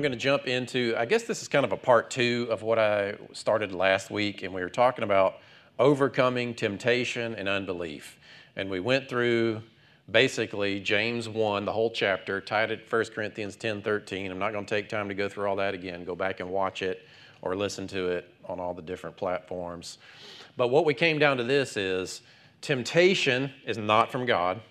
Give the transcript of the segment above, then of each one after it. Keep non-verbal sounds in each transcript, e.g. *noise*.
I'm going to jump into, I guess this is kind of a part two of what I started last week, and we were talking about overcoming temptation and unbelief. And we went through basically James 1, the whole chapter, tied at 1 Corinthians 10 13. I'm not going to take time to go through all that again. Go back and watch it or listen to it on all the different platforms. But what we came down to this is temptation is not from God.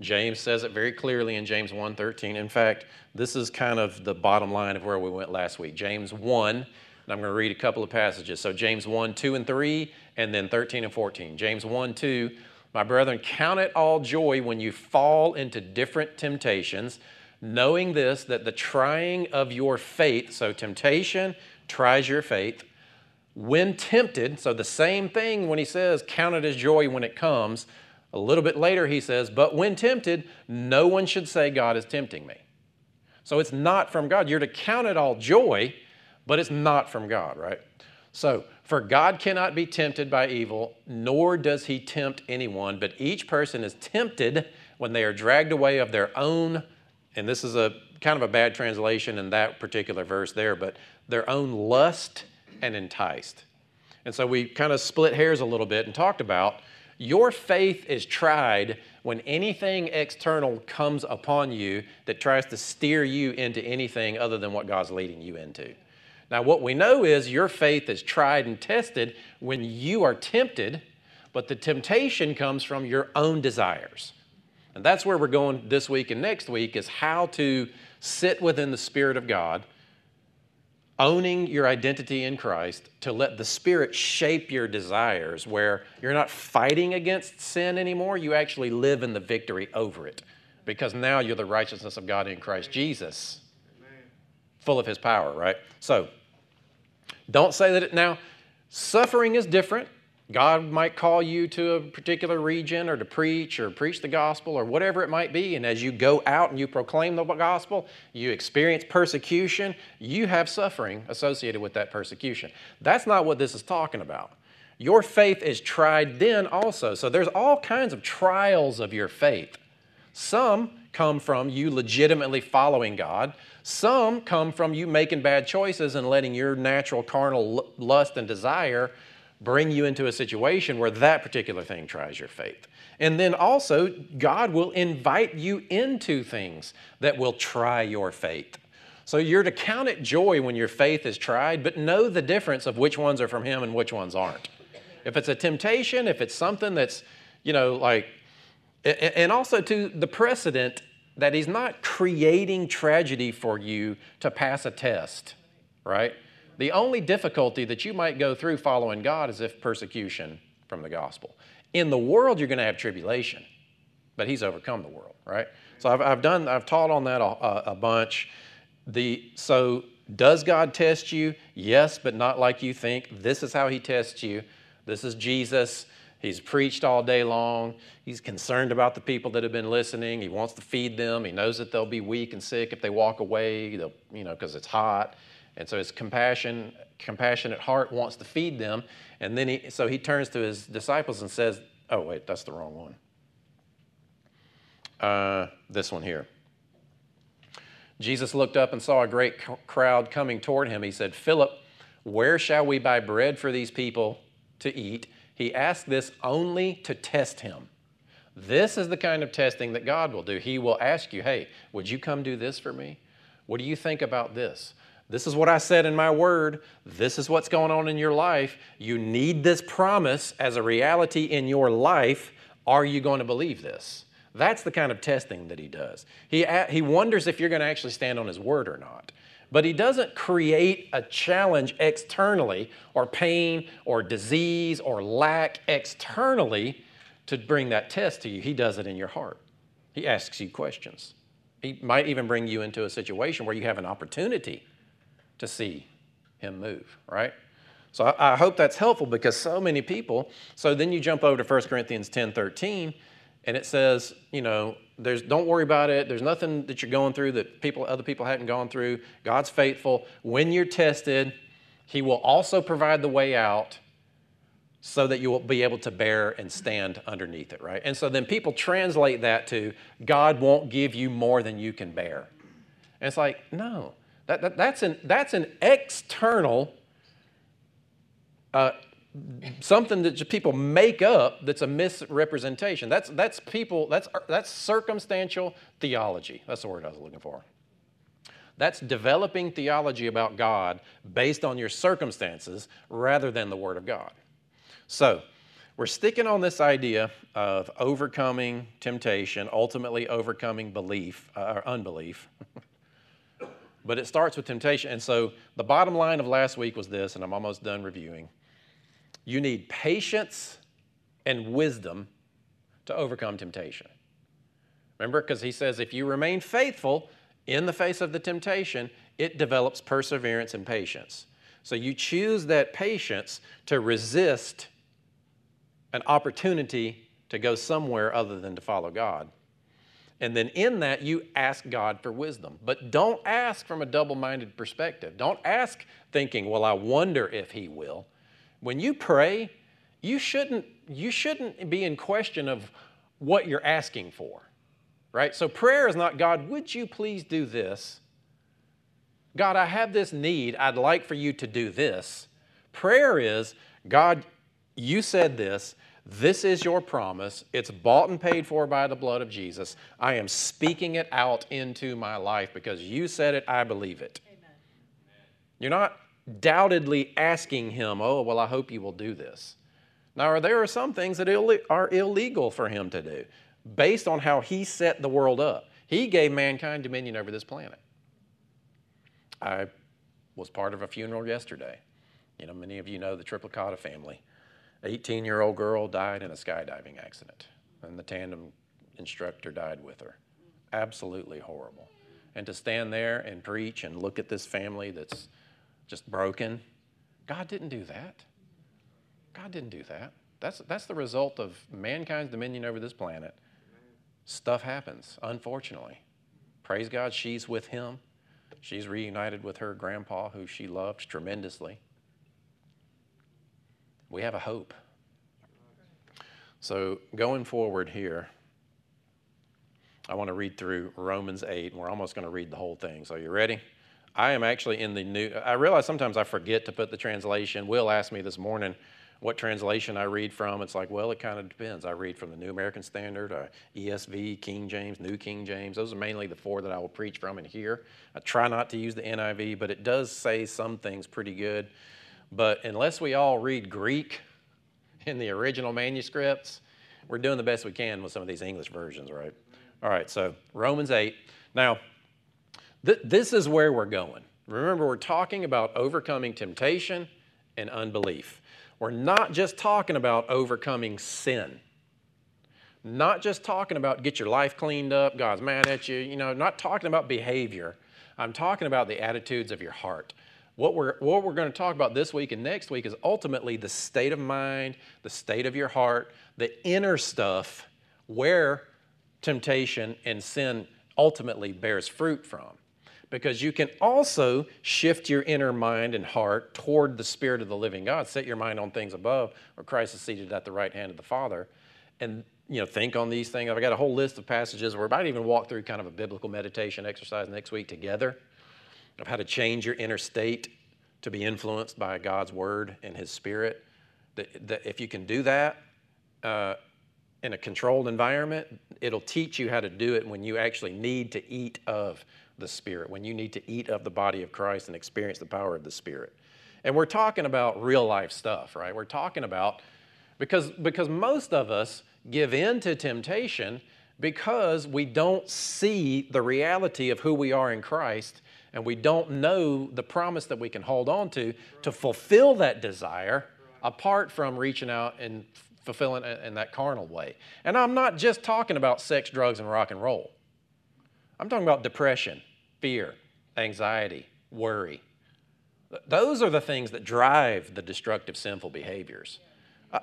James says it very clearly in James 1:13. In fact, this is kind of the bottom line of where we went last week. James 1, and I'm going to read a couple of passages. So James 1, 2 and 3, and then 13 and 14. James 1, 2, my brethren, count it all joy when you fall into different temptations, knowing this, that the trying of your faith, so temptation tries your faith, when tempted, so the same thing when he says, count it as joy when it comes, a little bit later he says, but when tempted, no one should say, God is tempting me. So it's not from God. You're to count it all joy, but it's not from God, right? So, for God cannot be tempted by evil, nor does he tempt anyone, but each person is tempted when they are dragged away of their own, and this is a kind of a bad translation in that particular verse there, but their own lust and enticed. And so we kind of split hairs a little bit and talked about your faith is tried when anything external comes upon you that tries to steer you into anything other than what God's leading you into. Now, what we know is your faith is tried and tested when you are tempted, but the temptation comes from your own desires. And that's where we're going this week and next week is how to sit within the Spirit of God, owning your identity in Christ, to let the Spirit shape your desires where you're not fighting against sin anymore. You actually live in the victory over it because now you're the righteousness of God in Christ Jesus full of his power, right? So, don't say that it now, suffering is different. God might call you to a particular region or to preach or preach the gospel or whatever it might be. And as you go out and you proclaim the gospel, you experience persecution, you have suffering associated with that persecution. That's not what this is talking about. Your faith is tried then also. So there's all kinds of trials of your faith. Some come from you legitimately following God. Some come from you making bad choices and letting your natural carnal lust and desire bring you into a situation where that particular thing tries your faith. And then also, God will invite you into things that will try your faith. So you're to count it joy when your faith is tried, but know the difference of which ones are from Him and which ones aren't. If it's a temptation, if it's something that's, you know, like, and also to the precedent that He's not creating tragedy for you to pass a test, right? The only difficulty that you might go through following God is if persecution from the gospel. In the world, you're going to have tribulation, but He's overcome the world, right? So I've, I've done, I've taught on that a, a bunch. The, so does God test you? Yes, but not like you think. This is how He tests you. This is Jesus. He's preached all day long. He's concerned about the people that have been listening. He wants to feed them. He knows that they'll be weak and sick if they walk away, they'll, you know, because it's hot. And so his compassion, compassionate heart wants to feed them. And then he, so he turns to his disciples and says, "Oh wait, that's the wrong one. Uh, this one here." Jesus looked up and saw a great crowd coming toward him. He said, "Philip, where shall we buy bread for these people to eat?" He asked this only to test him. This is the kind of testing that God will do. He will ask you, hey, would you come do this for me? What do you think about this? This is what I said in my word. This is what's going on in your life. You need this promise as a reality in your life. Are you going to believe this? That's the kind of testing that he does. He, he wonders if you're going to actually stand on his word or not. But he doesn't create a challenge externally or pain or disease or lack externally to bring that test to you. He does it in your heart. He asks you questions. He might even bring you into a situation where you have an opportunity to see him move, right? So I, I, hope that's helpful because so many people. So then you jump over to 1 Corinthians 10 13, and it says, you know, there's don't worry about it. There's nothing that you're going through that people other people hadn't gone through. God's faithful. When you're tested, He will also provide the way out so that you will be able to bear and stand underneath it, right? And so then people translate that to God won't give you more than you can bear. And it's like, no, that, that that's, an, that's an external uh, something that people make up that's a misrepresentation. That's, that's people, that's, that's circumstantial theology. That's the word I was looking for. That's developing theology about God based on your circumstances rather than the Word of God. So, we're sticking on this idea of overcoming temptation, ultimately overcoming belief uh, or unbelief. *laughs* but it starts with temptation. And so, the bottom line of last week was this, and I'm almost done reviewing you need patience and wisdom to overcome temptation. Remember, because he says if you remain faithful in the face of the temptation, it develops perseverance and patience. So you choose that patience to resist an opportunity to go somewhere other than to follow God. And then in that, you ask God for wisdom. But don't ask from a double minded perspective. Don't ask thinking, well, I wonder if He will. When you pray, you shouldn't, you shouldn't be in question of what you're asking for, right? So prayer is not, God, would you please do this? God, I have this need. I'd like for you to do this. Prayer is, God, you said this. This is your promise. It's bought and paid for by the blood of Jesus. I am speaking it out into my life because you said it, I believe it. Amen. You're not doubtedly asking him, Oh, well, I hope you will do this. Now, there are some things that are illegal for him to do based on how he set the world up. He gave mankind dominion over this planet. I was part of a funeral yesterday. You know, many of you know the Triplicata family. 18 year old girl died in a skydiving accident, and the tandem instructor died with her. Absolutely horrible. And to stand there and preach and look at this family that's just broken. God didn't do that. God didn't do that. That's, that's the result of mankind's dominion over this planet. Stuff happens, unfortunately. Praise God, she's with him. She's reunited with her grandpa, who she loved tremendously. We have a hope. So, going forward here, I want to read through Romans 8, and we're almost going to read the whole thing. So, you ready? I am actually in the new, I realize sometimes I forget to put the translation. Will asked me this morning what translation I read from. It's like, well, it kind of depends. I read from the New American Standard, uh, ESV, King James, New King James. Those are mainly the four that I will preach from in here. I try not to use the NIV, but it does say some things pretty good. But unless we all read Greek in the original manuscripts, we're doing the best we can with some of these English versions, right? All right, so Romans 8. Now, Th- this is where we're going. Remember, we're talking about overcoming temptation and unbelief. We're not just talking about overcoming sin. Not just talking about get your life cleaned up, God's mad at you, you know, not talking about behavior. I'm talking about the attitudes of your heart. What we're, what we're going to talk about this week and next week is ultimately the state of mind, the state of your heart, the inner stuff where temptation and sin ultimately bears fruit from because you can also shift your inner mind and heart toward the Spirit of the living God. Set your mind on things above, where Christ is seated at the right hand of the Father, and you know think on these things. I've got a whole list of passages. Where I might even walk through kind of a biblical meditation exercise next week together of how to change your inner state to be influenced by God's Word and His Spirit. That, that if you can do that. Uh, in a controlled environment, it'll teach you how to do it when you actually need to eat of the Spirit, when you need to eat of the body of Christ and experience the power of the Spirit. And we're talking about real life stuff, right? We're talking about because because most of us give in to temptation because we don't see the reality of who we are in Christ and we don't know the promise that we can hold on to to fulfill that desire apart from reaching out and fulfilling it in that carnal way. And I'm not just talking about sex, drugs, and rock and roll. I'm talking about depression, fear, anxiety, worry, Those are the things that drive the destructive sinful behaviors.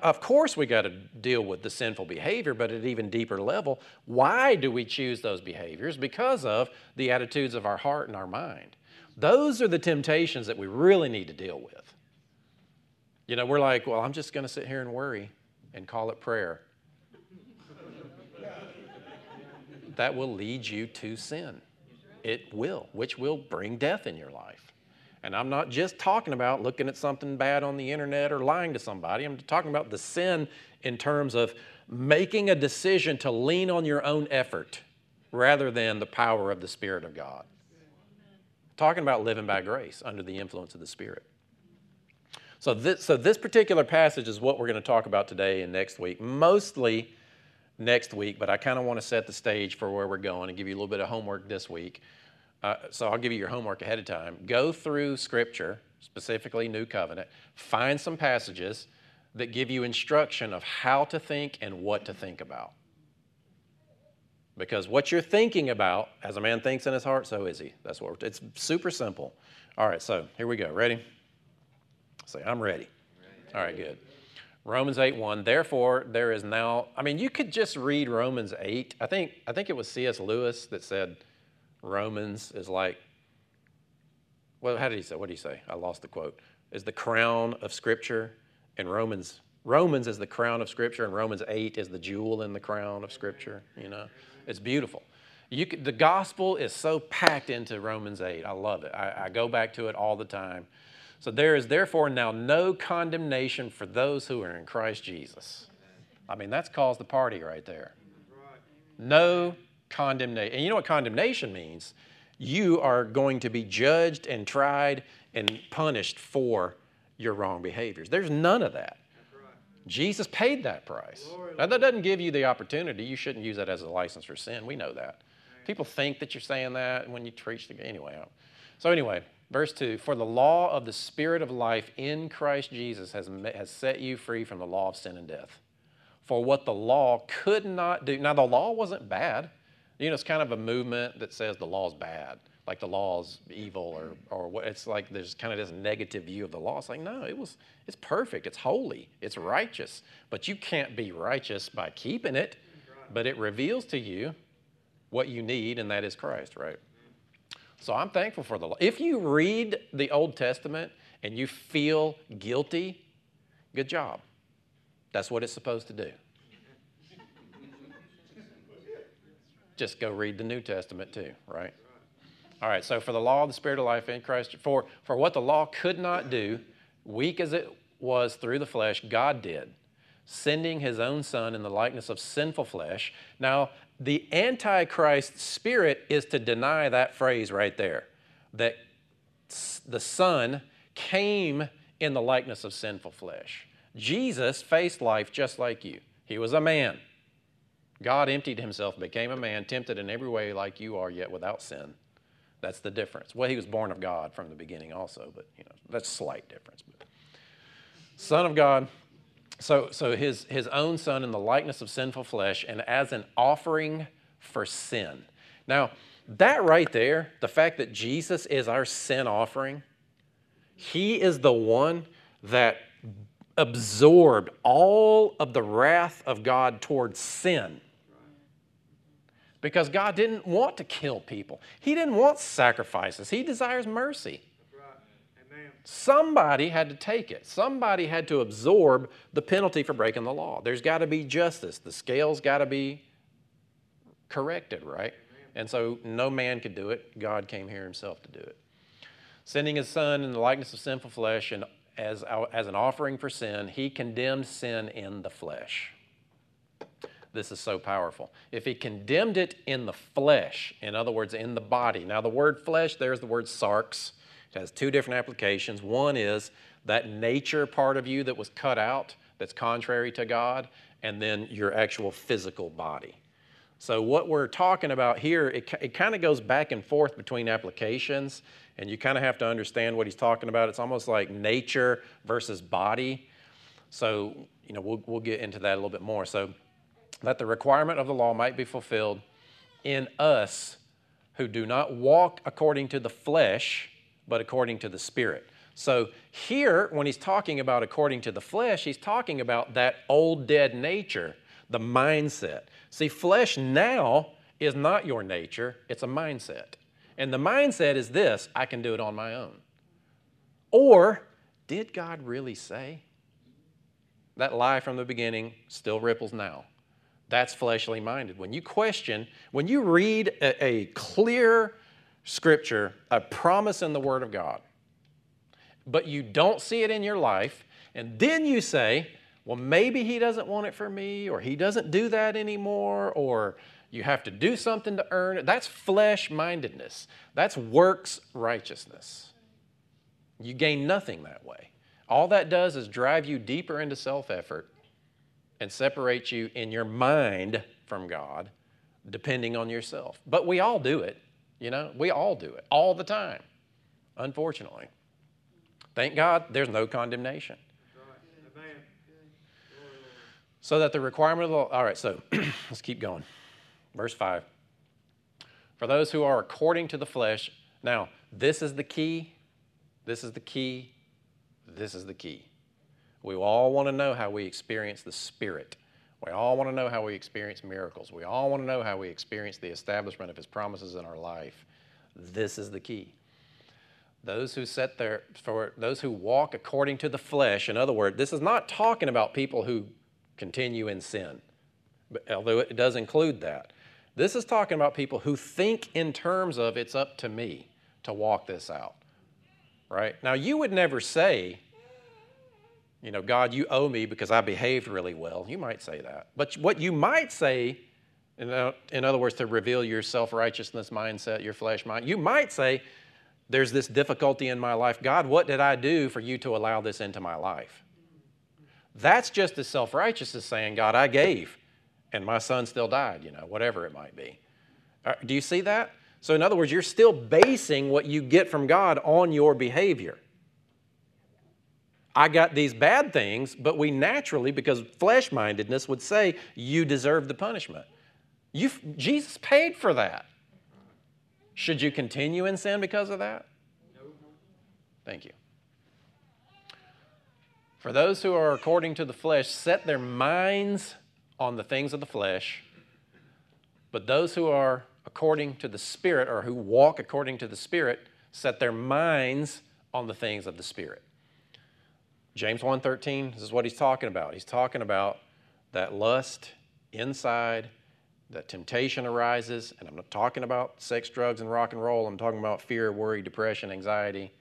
Of course, we got to deal with the sinful behavior, but at an even deeper level, why do we choose those behaviors? Because of the attitudes of our heart and our mind. Those are the temptations that we really need to deal with. You know, we're like, well, I'm just going to sit here and worry and call it prayer. that will lead you to sin. It will, which will bring death in your life. And I'm not just talking about looking at something bad on the internet or lying to somebody. I'm talking about the sin in terms of making a decision to lean on your own effort rather than the power of the Spirit of God. Talking about living by grace under the influence of the Spirit. So this, so this particular passage is what we're going to talk about today and next week, mostly next week, but I kind of want to set the stage for where we're going and give you a little bit of homework this week. Uh, so I'll give you your homework ahead of time. Go through Scripture, specifically New Covenant, find some passages that give you instruction of how to think and what to think about. Because what you're thinking about, as a man thinks in his heart, so is he. That's what it's super simple. All right, so here we go. Ready? Say, I'm ready. All right, good. Romans 8 1. Therefore, there is now, I mean, you could just read Romans 8. I think, I think it was C.S. Lewis that said, Romans is like, well, how did he say? What did he say? I lost the quote. Is the crown of Scripture, and Romans Romans is the crown of Scripture, and Romans eight is the jewel in the crown of Scripture. You know, it's beautiful. You could, the gospel is so packed into Romans eight. I love it. I, I go back to it all the time. So there is therefore now no condemnation for those who are in Christ Jesus. I mean, that's caused the party right there. No condemnation. And you know what condemnation means? You are going to be judged and tried and punished for your wrong behaviors. There's none of that. Jesus paid that price. Now, that doesn't give you the opportunity. You shouldn't use that as a license for sin. We know that. People think that you're saying that when you preach the anyway. So anyway, verse two: For the law of the Spirit of life in Christ Jesus has has set you free from the law of sin and death. For what the law could not do. Now the law wasn't bad. You know, it's kind of a movement that says the law is bad, like the law is evil, or or what. It's like there's kind of this negative view of the law. It's like no, it was it's perfect, it's holy, it's righteous. But you can't be righteous by keeping it. But it reveals to you what you need, and that is Christ, right? So I'm thankful for the law. If you read the Old Testament and you feel guilty, good job. That's what it's supposed to do. Just go read the New Testament too, right? All right, so for the law of the Spirit of life in Christ, for, for what the law could not do, weak as it was through the flesh, God did, sending his own Son in the likeness of sinful flesh. Now, the Antichrist spirit is to deny that phrase right there, that the Son came in the likeness of sinful flesh. Jesus faced life just like you. He was a man. God emptied himself, became a man, tempted in every way like you are, yet without sin. That's the difference. Well, he was born of God from the beginning also, but you know, that's a slight difference. But son of God, so, so his, his own son in the likeness of sinful flesh and as an offering for sin. Now, that right there, the fact that Jesus is our sin offering, he is the one that absorbed all of the wrath of God towards sin because God didn't want to kill people. He didn't want sacrifices. He desires mercy. Somebody had to take it. Somebody had to absorb the penalty for breaking the law. There's got to be justice. The scale's got to be corrected, right? And so no man could do it. God came here himself to do it. Sending his son in the likeness of sinful flesh and as, as an offering for sin, he condemned sin in the flesh. This is so powerful. If he condemned it in the flesh, in other words, in the body. Now, the word flesh, there's the word sarx. It has two different applications. One is that nature part of you that was cut out, that's contrary to God, and then your actual physical body. So, what we're talking about here, it, it kind of goes back and forth between applications, and you kind of have to understand what he's talking about. It's almost like nature versus body. So, you know, we'll, we'll get into that a little bit more. So, that the requirement of the law might be fulfilled in us who do not walk according to the flesh, but according to the Spirit. So here, when he's talking about according to the flesh, he's talking about that old dead nature, the mindset. See, flesh now is not your nature, it's a mindset. And the mindset is this I can do it on my own. Or, did God really say? That lie from the beginning still ripples now. That's fleshly minded. When you question, when you read a, a clear scripture, a promise in the Word of God, but you don't see it in your life, and then you say, well, maybe He doesn't want it for me, or He doesn't do that anymore, or you have to do something to earn it. That's flesh mindedness. That's works righteousness. You gain nothing that way. All that does is drive you deeper into self effort and separate you in your mind from God, depending on yourself. But we all do it, you know, we all do it all the time, unfortunately. Thank God there's no condemnation. So that the requirement of the law, all right, so *clears throat* let's keep going. Verse 5. For those who are according to the flesh, now, this is the key. This is the key. This is the key. We all want to know how we experience the Spirit. We all want to know how we experience miracles. We all want to know how we experience the establishment of His promises in our life. This is the key. Those who set their for those who walk according to the flesh. In other words, this is not talking about people who continue in sin, but, although it does include that. This is talking about people who think in terms of it's up to me to walk this out. Right? Now, you would never say, you know, God, you owe me because I behaved really well. You might say that. But what you might say, uh, in, other words, to reveal your self righteousness mindset, your flesh mind, you might say, there's this difficulty in my life. God, what did I do for you to allow this into my life? That's just as self righteous as saying, God, I gave and my son still died, you know, whatever it might be. Uh, do you see that? So, in other words, you're still basing what you get from God on your behavior. I got these bad things, but we naturally, because flesh mindedness would say, you deserve the punishment. You, Jesus paid for that. Should you continue in sin because of that? No. Thank you. For those who are according to the flesh, set their minds on the things of the flesh, but those who are according to the Spirit or who walk according to the Spirit set their minds on the things of the Spirit. James 1:13 this is what he's talking about. He's talking about that lust inside, that temptation arises, and I'm not talking about sex, drugs, and rock and roll. I'm talking about fear, worry, depression, anxiety.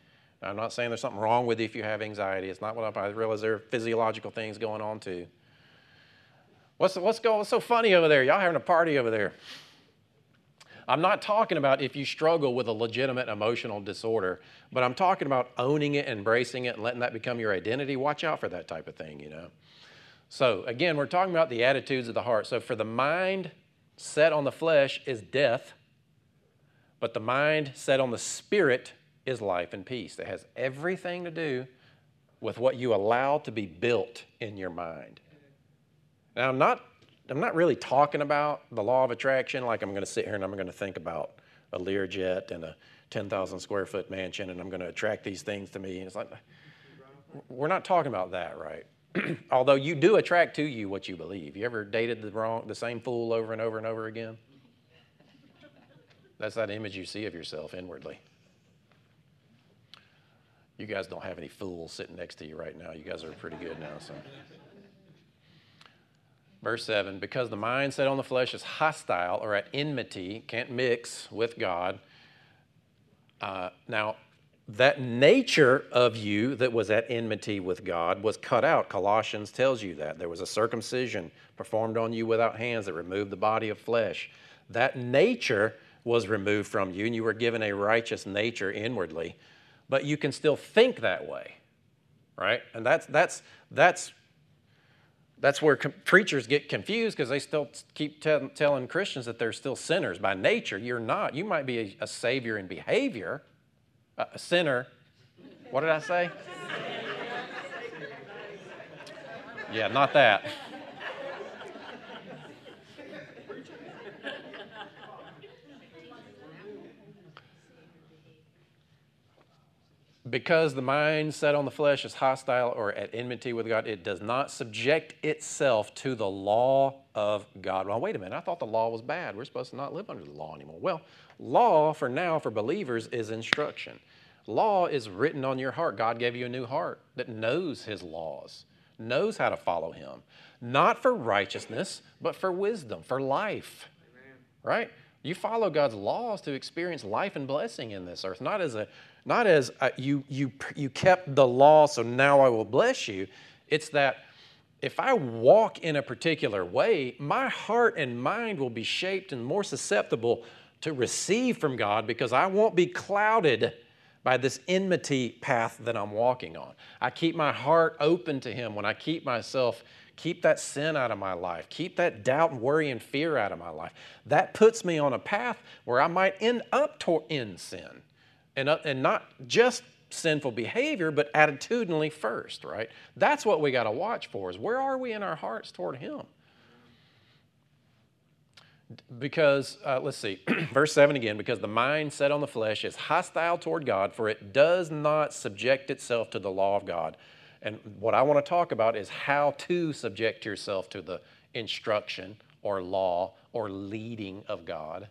I'm not saying there's something wrong with you if you have anxiety. It's not what I, I realize there are physiological things going on too. What's, what's, going, what's so funny over there? Y'all having a party over there. I'm not talking about if you struggle with a legitimate emotional disorder, but I'm talking about owning it, embracing it, and letting that become your identity. Watch out for that type of thing, you know. So, again, we're talking about the attitudes of the heart. So, for the mind set on the flesh is death, but the mind set on the spirit is life and peace. It has everything to do with what you allow to be built in your mind. Now, I'm not, I'm not really talking about the law of attraction like I'm going to sit here and I'm going to think about a Learjet and a 10,000 square foot mansion and I'm going to attract these things to me. And it's like, we're not talking about that, right? *clears throat* Although you do attract to you what you believe. You ever dated the wrong, the same fool over and over and over again? That's that image you see of yourself inwardly. You guys don't have any fools sitting next to you right now. You guys are pretty good now, so. Verse 7 Because the mind set on the flesh is hostile or at enmity, can't mix with God. Uh, now, that nature of you that was at enmity with God was cut out. Colossians tells you that. There was a circumcision performed on you without hands that removed the body of flesh. That nature was removed from you, and you were given a righteous nature inwardly. But you can still think that way, right? And that's, that's, that's that's where com- preachers get confused because they still keep te- telling Christians that they're still sinners. By nature, you're not. You might be a, a savior in behavior, a, a sinner. What did I say? *laughs* Yeah, not that. Because the mind set on the flesh is hostile or at enmity with God, it does not subject itself to the law of God. Well, wait a minute. I thought the law was bad. We're supposed to not live under the law anymore. Well, law for now for believers is instruction. Law is written on your heart. God gave you a new heart that knows His laws, knows how to follow Him, not for righteousness, but for wisdom, for life. Amen. Right? You follow God's laws to experience life and blessing in this earth, not as a not as uh, you you you kept the law, so now I will bless you. It's that if I walk in a particular way, my heart and mind will be shaped and more susceptible to receive from God because I won't be clouded by this enmity path that I'm walking on. I keep my heart open to Him when I keep myself, keep that sin out of my life, keep that doubt and worry and fear out of my life. That puts me on a path where I might end up in sin. And, uh, and not just sinful behavior, but attitudinally first, right? That's what we got to watch for is where are we in our hearts toward Him? because, uh, let's see, *clears throat* verse 7 again, because the mind set on the flesh is hostile toward God, for it does not subject itself to the law of God. And what I want to talk about is how to subject yourself to the instruction or law or leading of God.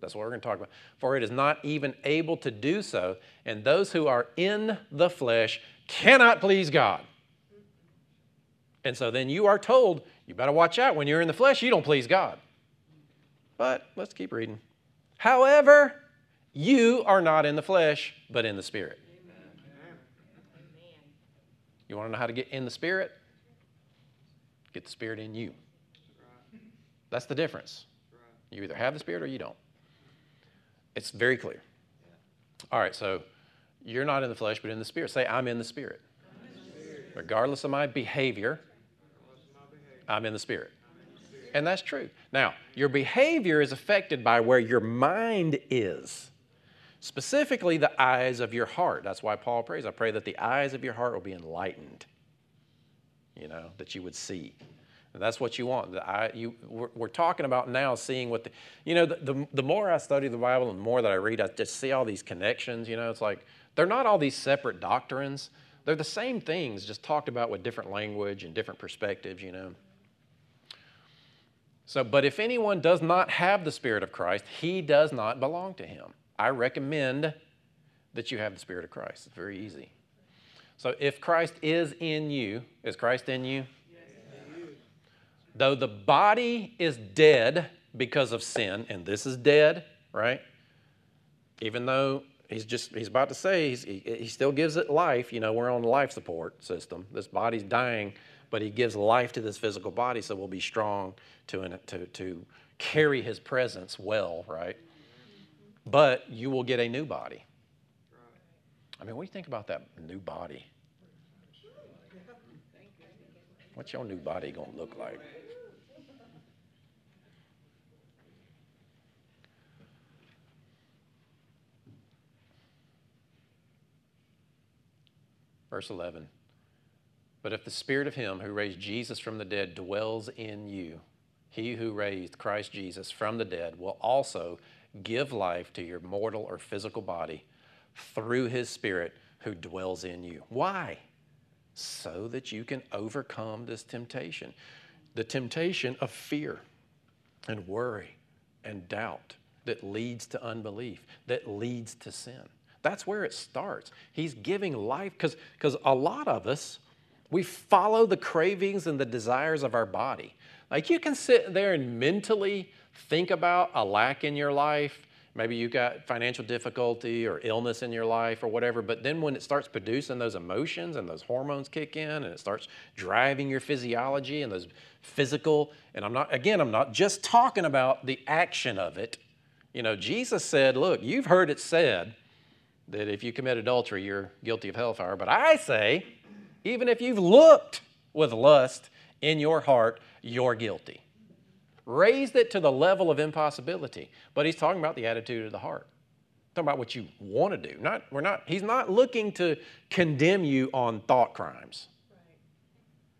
That's what we're going to talk about. For it is not even able to do so, and those who are in the flesh cannot please God. And so then you are told, you better watch out when you're in the flesh, you don't please God. But let's keep reading. However, you are not in the flesh, but in the Spirit. You want to know how to get in the Spirit? Get the Spirit in you. That's the difference. You either have the Spirit or you don't. It's very clear. All right, so you're not in the flesh, but in the Spirit. Say, I'm in the Spirit. Regardless of my behavior, I'm in the Spirit. And that's true. Now, your behavior is affected by where your mind is, specifically the eyes of your heart. That's why Paul prays. I pray that the eyes of your heart will be enlightened, you know, that you would see. That's what you want. Eye, you, we're, we're, talking about now seeing what the, you know, the, the, the more I study the Bible and the more that I read, I just see all these connections. You know, it's like they're not all these separate doctrines. They're the same things, just talked about with different language and different perspectives, you know. So, but if anyone does not have the Spirit of Christ, he does not belong to him. I recommend that you have the Spirit of Christ. It's very easy. So, if Christ is in you, is Christ in you? Though the body is dead because of sin, and this is dead, right? Even though he's just he's about to say he, he still gives it life you know we're on the life support system this body's dying but he gives life to this physical body so we'll be strong to, to, to carry his presence well, right? But you will get a new body. I mean, what do you think about that new body? What's your new body going to look like? Verse 11. But if the spirit of him who raised Jesus from the dead dwells in you, he who raised Christ Jesus from the dead will also give life to your mortal or physical body through his spirit who dwells in you. Why? So that you can overcome this temptation the temptation of fear and worry and doubt that leads to unbelief, that leads to sin. That's where it starts. He's giving life because a lot of us, we follow the cravings and the desires of our body. Like you can sit there and mentally think about a lack in your life. Maybe you've got financial difficulty or illness in your life or whatever, but then when it starts producing those emotions and those hormones kick in and it starts driving your physiology and those physical, and I'm not, again, I'm not just talking about the action of it. You know, Jesus said, Look, you've heard it said that if you commit adultery, you're guilty of hellfire, but I say, even if you've looked with lust in your heart, you're guilty. Raised it to the level of impossibility. But he's talking about the attitude of the heart. Talking about what you want to do. Not, we're not, he's not looking to condemn you on thought crimes. Right.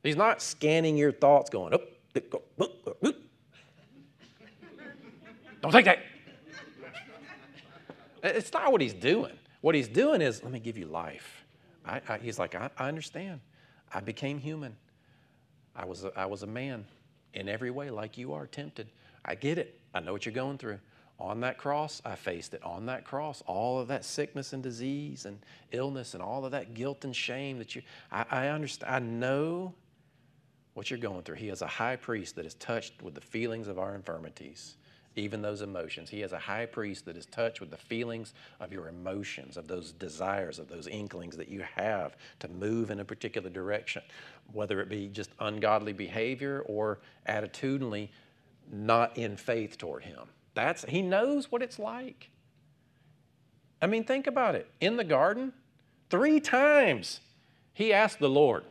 He's not scanning your thoughts going, up, up, up, up. Don't take that. It's not what he's doing. What he's doing is, let me give you life. I, I, he's like, I, I understand. I became human. I was, a, I was a man in every way, like you are, tempted. I get it. I know what you're going through. On that cross, I faced it. On that cross, all of that sickness and disease and illness and all of that guilt and shame that you, I, I understand. I know what you're going through. He is a high priest that is touched with the feelings of our infirmities, even those emotions. He is a high priest that is touched with the feelings of your emotions, of those desires, of those inklings that you have to move in a particular direction, whether it be just ungodly behavior or attitudinally not in faith toward Him. That's, he knows what it's like. I mean, think about it. In the garden, three times he asked the Lord,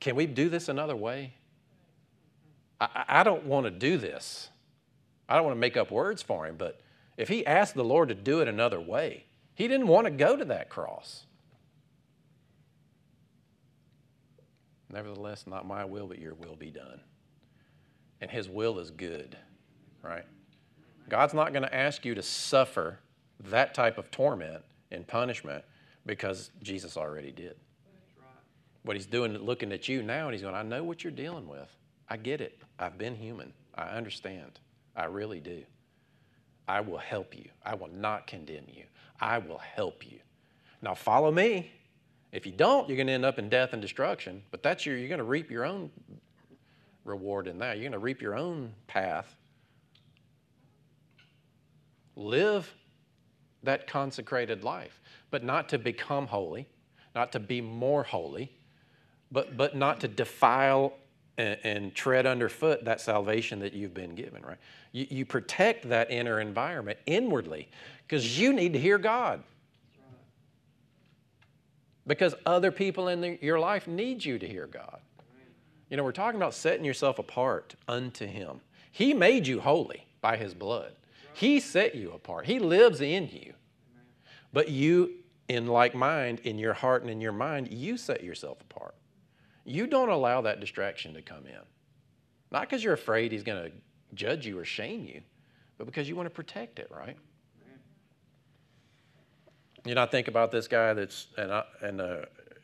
Can we do this another way? I, I don't want to do this. I don't want to make up words for him, but if he asked the Lord to do it another way, he didn't want to go to that cross. Nevertheless, not my will, but your will be done. And his will is good, right? God's not going to ask you to suffer that type of torment and punishment because Jesus already did. What he's doing, looking at you now, and he's going, I know what you're dealing with. I get it. I've been human. I understand. I really do. I will help you. I will not condemn you. I will help you. Now follow me. If you don't, you're going to end up in death and destruction. But that's your, you're going to reap your own reward in that. You're going to reap your own path live that consecrated life, but not to become holy, not to be more holy, but, but not to defile and, and tread underfoot that salvation that you've been given, right? You, you protect that inner environment inwardly because you need to hear God. Because other people in the, your life need you to hear God. You know, we're talking about setting yourself apart unto Him. He made you holy by His blood. He set you apart. He lives in you. But you, in like mind, in your heart and in your mind, you set yourself apart. You don't allow that distraction to come in. Not because you're afraid he's going to judge you or shame you, but because you want to protect it, right? You know, I think about this guy that's, and, I, and uh,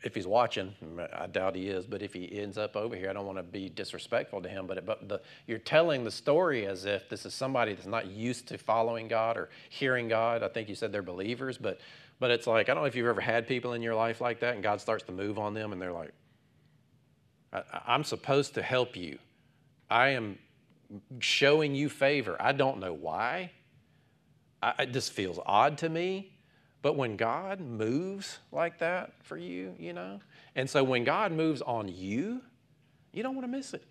if he's watching, I doubt he is, but if he ends up over here, I don't want to be disrespectful to him, but, but the, you're telling the story as if this is somebody that's not used to following God or hearing God. I think you said they're believers, but, but it's like, I don't know if you've ever had people in your life like that and God starts to move on them and they're like, I'm supposed to help you. I am showing you favor. I don't know why. I, it just feels odd to me. But when God moves like that for you, you know, and so when God moves on you, you don't want to miss it.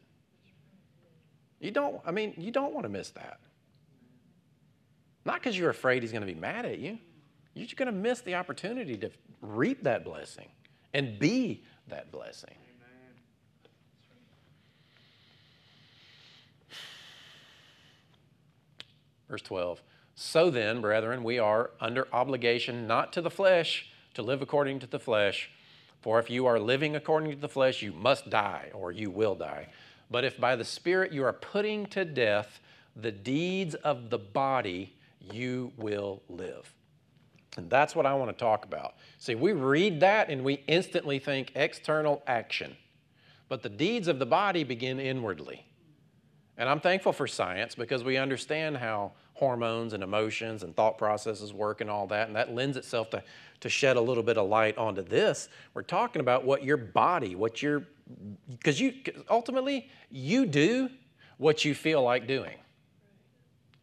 You don't, I mean, you don't want to miss that. Not because you're afraid he's going to be mad at you. You're just going to miss the opportunity to reap that blessing and be that blessing. Verse 12. So then, brethren, we are under obligation not to the flesh to live according to the flesh. For if you are living according to the flesh, you must die, or you will die. But if by the Spirit you are putting to death the deeds of the body, you will live. And that's what I want to talk about. See, we read that and we instantly think external action. But the deeds of the body begin inwardly. And I'm thankful for science because we understand how hormones and emotions and thought processes work and all that. And that lends itself to, to shed a little bit of light onto this. We're talking about what your body, what your, because you ultimately, you do what you feel like doing.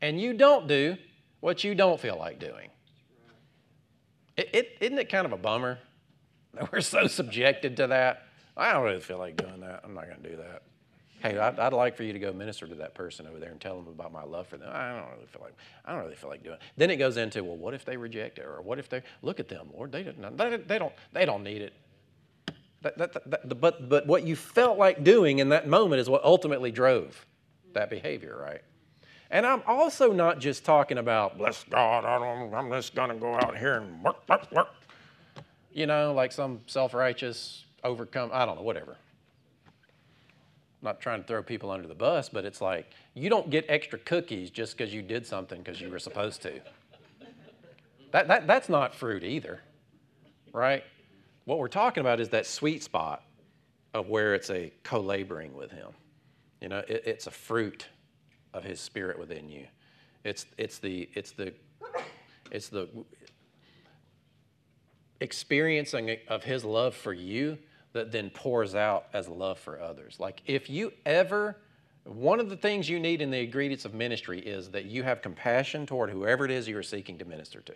And you don't do what you don't feel like doing. It, it, isn't it kind of a bummer that we're so subjected to that? I don't really feel like doing that. I'm not going to do that hey, I'd, I'd, like for you to go minister to that person over there and tell them about my love for them. I don't really feel like I don't really feel like doing it. Then it goes into, well, what if they reject it, or what if they look at them, Lord? They don't. They, they don't. They don't need it. That, that, that, but but what you felt like doing in that moment is what ultimately drove that behavior, right? And I'm also not just talking about bless God. I don't. I'm just gonna go out here and work, work, work. You know, like some self-righteous overcome. I don't know, whatever not trying to throw people under the bus, but it's like you don't get extra cookies just because you did something because you were supposed to. That, that, that's not fruit either, right? What we're talking about is that sweet spot of where it's a co laboring with Him. You know, it, it's a fruit of His Spirit within you. It's, it's, the, it's, the, it's the experiencing of His love for you that then pours out as love for others. Like, if you ever, one of the things you need in the ingredients of ministry is that you have compassion toward whoever it is you are seeking to minister to.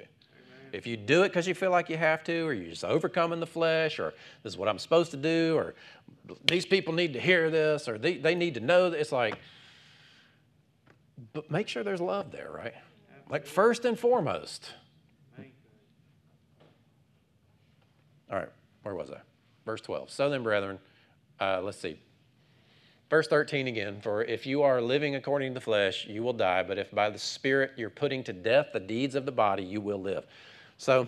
If you do it because you feel like you have to, or you're just overcoming the flesh, or this is what I'm supposed to do, or these people need to hear this, or they, they need to know that it's like, but make sure there's love there, right? Like, first and foremost. All right, where was I? Verse 12. So then, brethren, uh, let's see. Verse 13 again, for if you are living according to the flesh, you will die, but if by the Spirit you're putting to death the deeds of the body, you will live. So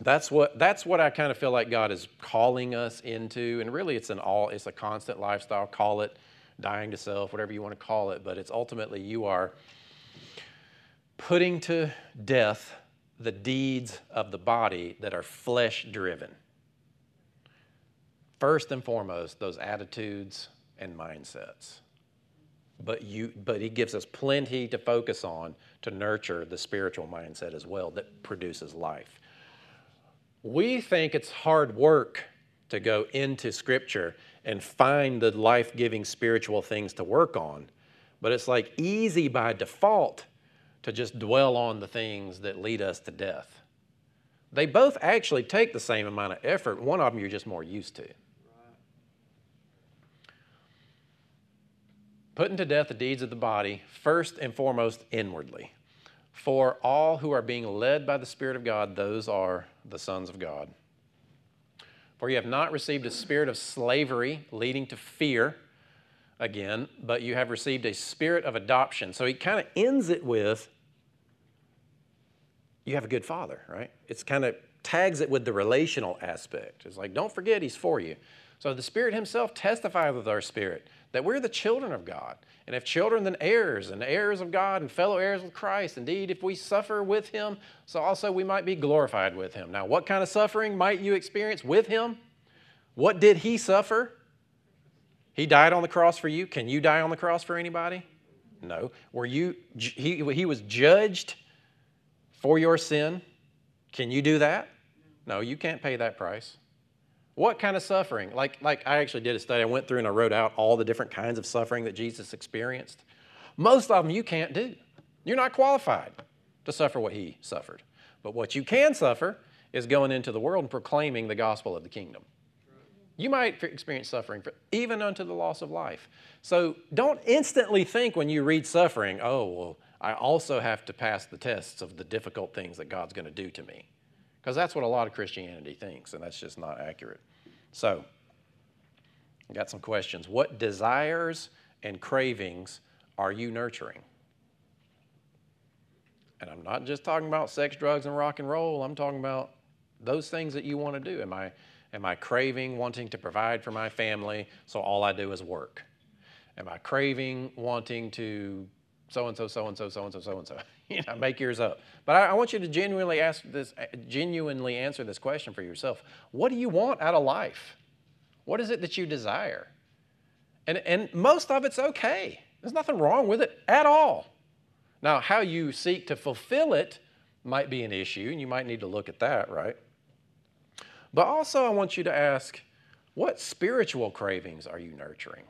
that's what that's what I kind of feel like God is calling us into, and really it's an all it's a constant lifestyle. Call it dying to self, whatever you want to call it, but it's ultimately you are putting to death the deeds of the body that are flesh driven. First and foremost, those attitudes and mindsets. But, you, but he gives us plenty to focus on to nurture the spiritual mindset as well that produces life. We think it's hard work to go into Scripture and find the life giving spiritual things to work on, but it's like easy by default to just dwell on the things that lead us to death. They both actually take the same amount of effort. One of them you're just more used to. Putting to death the deeds of the body, first and foremost inwardly. For all who are being led by the Spirit of God, those are the sons of God. For you have not received a spirit of slavery leading to fear again, but you have received a spirit of adoption. So he kind of ends it with you have a good father, right? It's kind of tags it with the relational aspect. It's like, don't forget, he's for you. So the Spirit Himself testifies with our spirit that we're the children of God. And if children, then heirs, and heirs of God, and fellow heirs with Christ. Indeed, if we suffer with Him, so also we might be glorified with Him. Now, what kind of suffering might you experience with Him? What did He suffer? He died on the cross for you. Can you die on the cross for anybody? No. Were you, he, he was judged for your sin. Can you do that? No, you can't pay that price. What kind of suffering? Like, like I actually did a study. I went through and I wrote out all the different kinds of suffering that Jesus experienced. Most of them you can't do. You're not qualified to suffer what he suffered. But what you can suffer is going into the world and proclaiming the gospel of the kingdom. You might experience suffering, for, even unto the loss of life. So don't instantly think when you read suffering, oh, well, I also have to pass the tests of the difficult things that God's going to do to me. Because that's what a lot of Christianity thinks, and that's just not accurate. So, I got some questions. What desires and cravings are you nurturing? And I'm not just talking about sex, drugs, and rock and roll. I'm talking about those things that you want to do. Am I, am I craving wanting to provide for my family so all I do is work? Am I craving wanting to so and so, so and so, so and so, so and so? *laughs* You know, make yours up. But I, I want you to genuinely ask this, uh, genuinely answer this question for yourself. What do you want out of life? What is it that you desire? And, and most of it's okay. There's nothing wrong with it at all. Now, how you seek to fulfill it might be an issue, and you might need to look at that, right? But also, I want you to ask what spiritual cravings are you nurturing?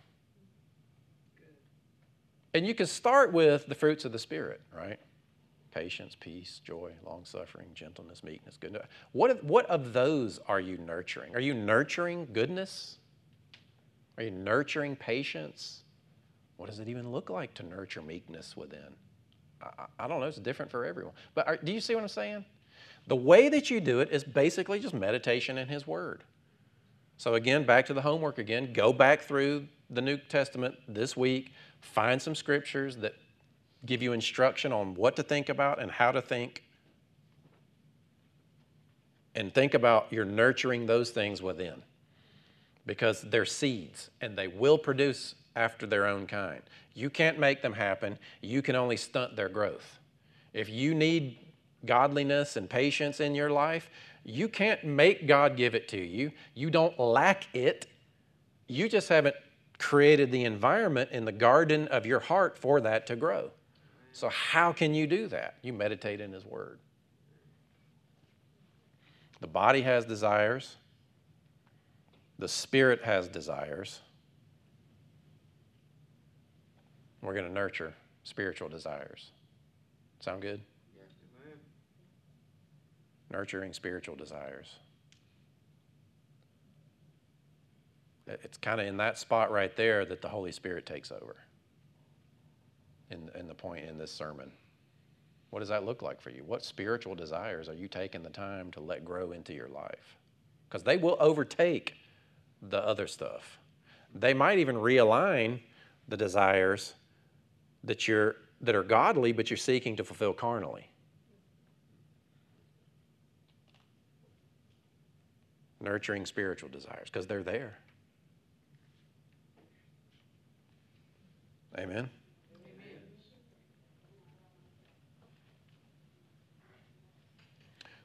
And you can start with the fruits of the Spirit, right? patience, peace, joy, long suffering, gentleness, meekness, goodness. What of, what of those are you nurturing? Are you nurturing goodness? Are you nurturing patience? What does it even look like to nurture meekness within? I, I don't know, it's different for everyone. But are, do you see what I'm saying? The way that you do it is basically just meditation in His Word. So, again, back to the homework again. Go back through the New Testament this week, find some scriptures that give you instruction on what to think about and how to think. And think about you're nurturing those things within because they're seeds and they will produce after their own kind. You can't make them happen, you can only stunt their growth. If you need godliness and patience in your life, you can't make God give it to you. You don't lack it. You just haven't created the environment in the garden of your heart for that to grow. So, how can you do that? You meditate in His Word. The body has desires, the spirit has desires. We're going to nurture spiritual desires. Sound good? Nurturing spiritual desires. It's kind of in that spot right there that the Holy Spirit takes over in, in the point in this sermon. What does that look like for you? What spiritual desires are you taking the time to let grow into your life? Because they will overtake the other stuff. They might even realign the desires that you're that are godly but you're seeking to fulfill carnally. Nurturing spiritual desires because they're there. Amen.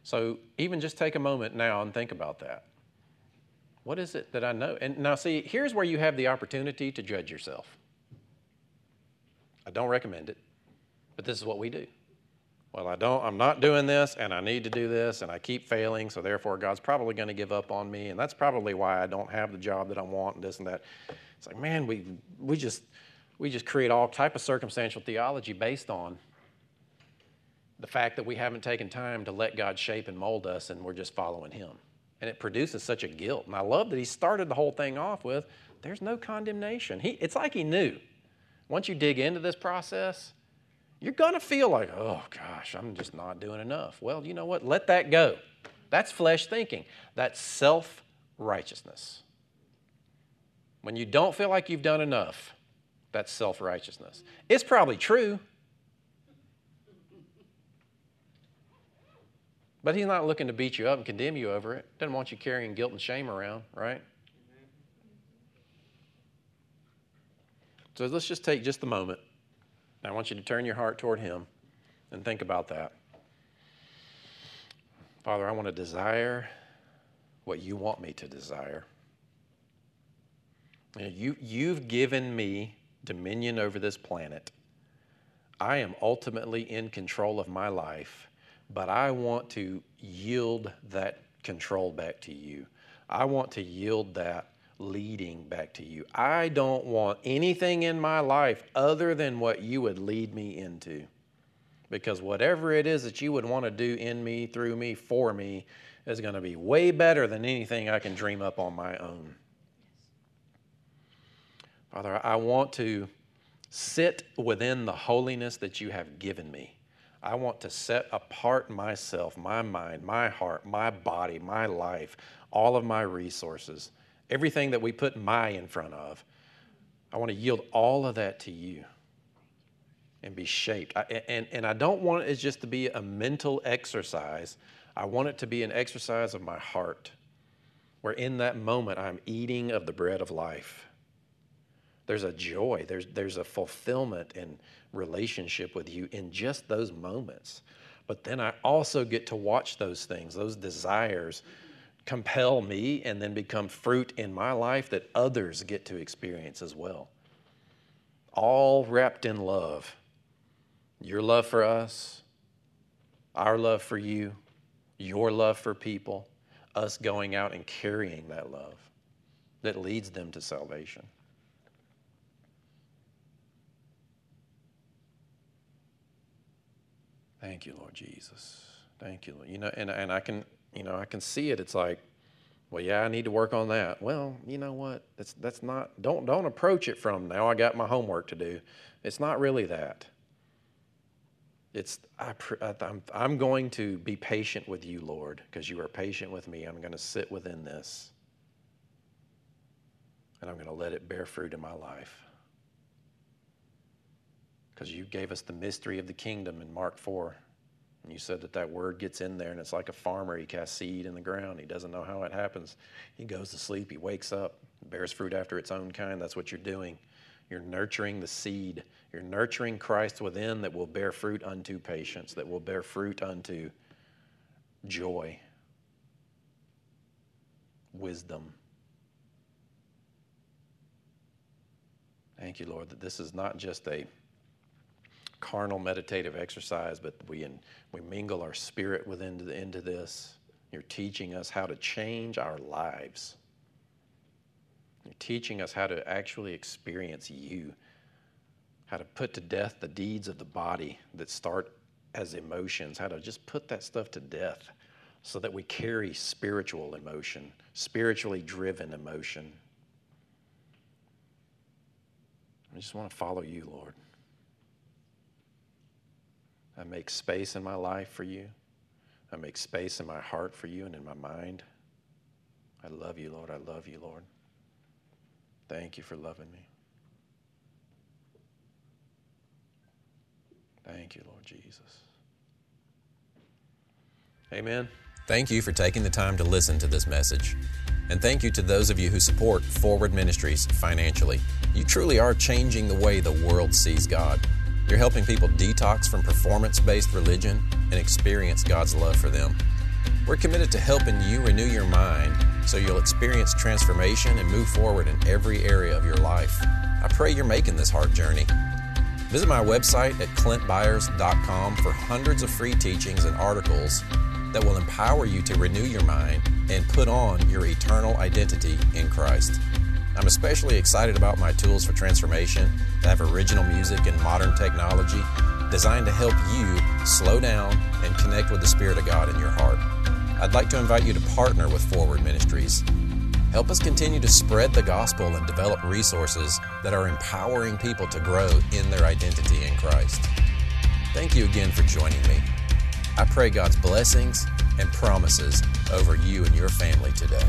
So even just take a moment now and think about that. What is it that I know? And now, see, here's where you have the opportunity to judge yourself. I don't recommend it, but this is what we do. Well, I don't, I'm not doing this, and I need to do this, and I keep failing, so therefore God's probably going to give up on me, and that's probably why I don't have the job that I want, and this and that. It's like, man, we, we just we just create all type of circumstantial theology based on the fact that we haven't taken time to let God shape and mold us and we're just following Him. And it produces such a guilt. And I love that He started the whole thing off with there's no condemnation. He, it's like He knew. Once you dig into this process, you're going to feel like, oh gosh, I'm just not doing enough. Well, you know what? Let that go. That's flesh thinking, that's self righteousness. When you don't feel like you've done enough, that's self righteousness. It's probably true. But he's not looking to beat you up and condemn you over it. Doesn't want you carrying guilt and shame around, right? So let's just take just a moment. I want you to turn your heart toward him and think about that. Father, I want to desire what you want me to desire. You, you've given me dominion over this planet. I am ultimately in control of my life but I want to yield that control back to you. I want to yield that leading back to you. I don't want anything in my life other than what you would lead me into. Because whatever it is that you would want to do in me, through me, for me, is going to be way better than anything I can dream up on my own. Father, I want to sit within the holiness that you have given me. I want to set apart myself, my mind, my heart, my body, my life, all of my resources, everything that we put my in front of. I want to yield all of that to you and be shaped. I, and, and I don't want it just to be a mental exercise. I want it to be an exercise of my heart, where in that moment I'm eating of the bread of life. There's a joy, there's, there's a fulfillment in relationship with you in just those moments. But then I also get to watch those things, those desires compel me and then become fruit in my life that others get to experience as well. All wrapped in love. Your love for us, our love for you, your love for people, us going out and carrying that love that leads them to salvation. Thank you, Lord Jesus. Thank you. Lord. You know, and, and I can, you know, I can see it. It's like, well, yeah, I need to work on that. Well, you know what? That's that's not. Don't don't approach it from now. I got my homework to do. It's not really that. It's I, I'm I'm going to be patient with you, Lord, because you are patient with me. I'm going to sit within this, and I'm going to let it bear fruit in my life because you gave us the mystery of the kingdom in Mark 4. And you said that that word gets in there and it's like a farmer. He casts seed in the ground. He doesn't know how it happens. He goes to sleep. He wakes up, bears fruit after its own kind. That's what you're doing. You're nurturing the seed. You're nurturing Christ within that will bear fruit unto patience, that will bear fruit unto joy, wisdom. Thank you, Lord, that this is not just a carnal meditative exercise, but we, in, we mingle our spirit within the, into this. You're teaching us how to change our lives. You're teaching us how to actually experience you, how to put to death the deeds of the body that start as emotions, how to just put that stuff to death so that we carry spiritual emotion, spiritually driven emotion. I just want to follow you, Lord. I make space in my life for you. I make space in my heart for you and in my mind. I love you, Lord. I love you, Lord. Thank you for loving me. Thank you, Lord Jesus. Amen. Thank you for taking the time to listen to this message. And thank you to those of you who support Forward Ministries financially. You truly are changing the way the world sees God. You're helping people detox from performance based religion and experience God's love for them. We're committed to helping you renew your mind so you'll experience transformation and move forward in every area of your life. I pray you're making this heart journey. Visit my website at clintbyars.com for hundreds of free teachings and articles that will empower you to renew your mind and put on your eternal identity in Christ. I'm especially excited about my tools for transformation that have original music and modern technology designed to help you slow down and connect with the Spirit of God in your heart. I'd like to invite you to partner with Forward Ministries. Help us continue to spread the gospel and develop resources that are empowering people to grow in their identity in Christ. Thank you again for joining me. I pray God's blessings and promises over you and your family today.